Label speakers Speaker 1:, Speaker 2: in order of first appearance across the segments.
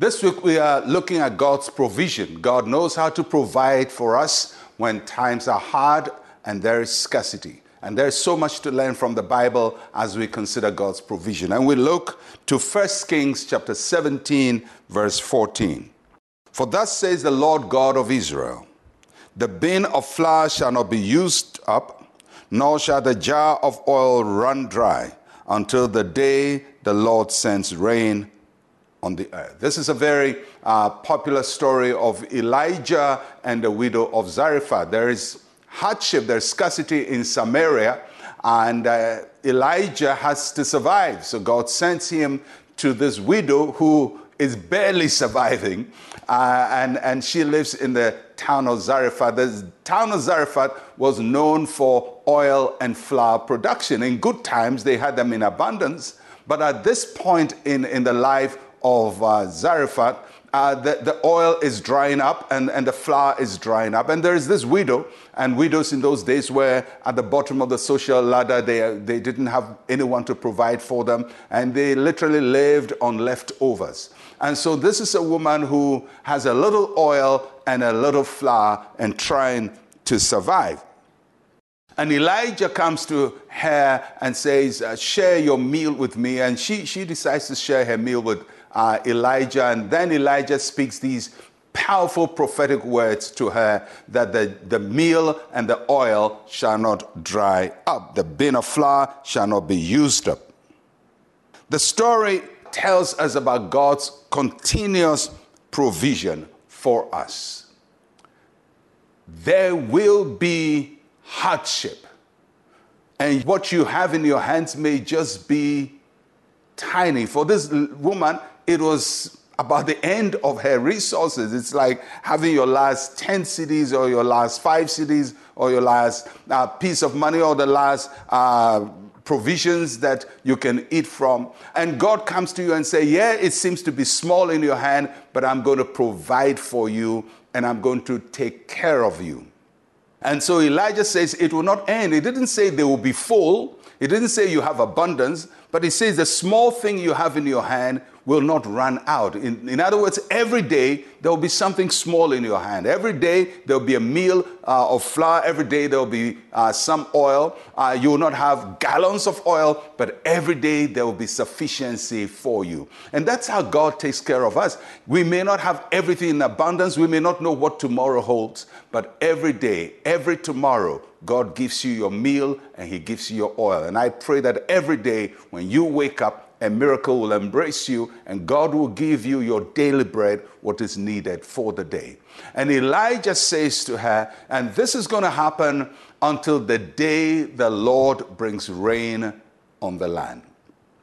Speaker 1: This week we are looking at God's provision. God knows how to provide for us when times are hard and there is scarcity. And there's so much to learn from the Bible as we consider God's provision. And we look to 1 Kings chapter 17, verse 14. For thus says the Lord God of Israel The bin of flour shall not be used up, nor shall the jar of oil run dry until the day the Lord sends rain on the earth. This is a very uh, popular story of Elijah and the widow of Zarephath. There is hardship, there's scarcity in Samaria, and uh, Elijah has to survive. So God sends him to this widow who is barely surviving, uh, and, and she lives in the town of Zarephath. The town of Zarephath was known for oil and flour production. In good times, they had them in abundance, but at this point in, in the life of uh, Zarephath, uh, the, the oil is drying up and, and the flour is drying up. And there is this widow, and widows in those days were at the bottom of the social ladder. They, they didn't have anyone to provide for them, and they literally lived on leftovers. And so this is a woman who has a little oil and a little flour and trying to survive. And Elijah comes to her and says, uh, Share your meal with me. And she, she decides to share her meal with uh, Elijah. And then Elijah speaks these powerful prophetic words to her that the, the meal and the oil shall not dry up, the bin of flour shall not be used up. The story tells us about God's continuous provision for us. There will be hardship, and what you have in your hands may just be tiny. For this woman, it was about the end of her resources. It's like having your last 10 cedis or your last five cedis or your last uh, piece of money or the last uh, provisions that you can eat from. And God comes to you and say, yeah, it seems to be small in your hand, but I'm going to provide for you and I'm going to take care of you. And so Elijah says it will not end. He didn't say they will be full. He didn't say you have abundance, but he says the small thing you have in your hand will not run out. In, in other words, every day there will be something small in your hand. Every day there will be a meal uh, of flour. Every day there will be uh, some oil. Uh, you will not have gallons of oil, but every day there will be sufficiency for you. And that's how God takes care of us. We may not have everything in abundance. We may not know what tomorrow holds, but every day, every tomorrow, God gives you your meal and He gives you your oil. And I pray that every day when you wake up, a miracle will embrace you, and God will give you your daily bread, what is needed for the day. And Elijah says to her, and this is going to happen until the day the Lord brings rain on the land.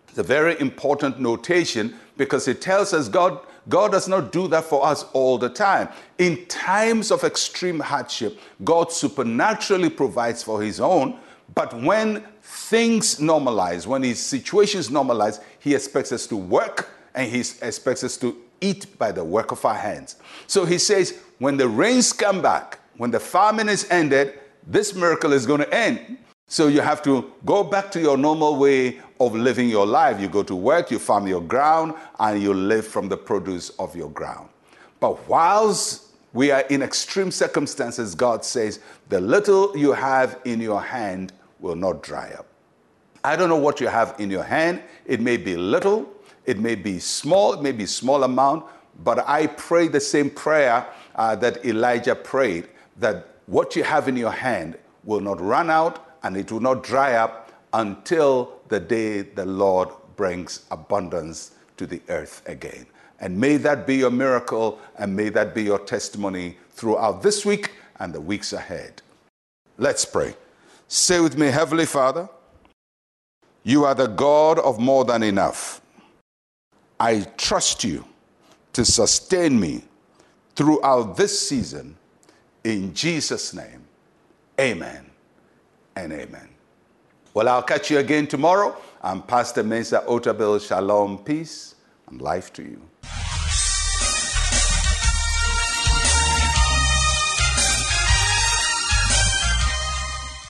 Speaker 1: It's a very important notation because it tells us God, God does not do that for us all the time. In times of extreme hardship, God supernaturally provides for his own, but when things normalize, when his situations normalize, he expects us to work and he expects us to eat by the work of our hands. So he says, when the rains come back, when the famine is ended, this miracle is going to end. So you have to go back to your normal way of living your life. You go to work, you farm your ground, and you live from the produce of your ground. But whilst we are in extreme circumstances, God says, the little you have in your hand will not dry up. I don't know what you have in your hand. It may be little, it may be small, it may be small amount, but I pray the same prayer uh, that Elijah prayed that what you have in your hand will not run out and it will not dry up until the day the Lord brings abundance to the earth again. And may that be your miracle and may that be your testimony throughout this week and the weeks ahead. Let's pray. Say with me, Heavenly Father, you are the God of more than enough. I trust you to sustain me throughout this season. In Jesus' name, amen and amen. Well, I'll catch you again tomorrow. I'm Pastor Mensa Otabil. Shalom, peace, and life to you.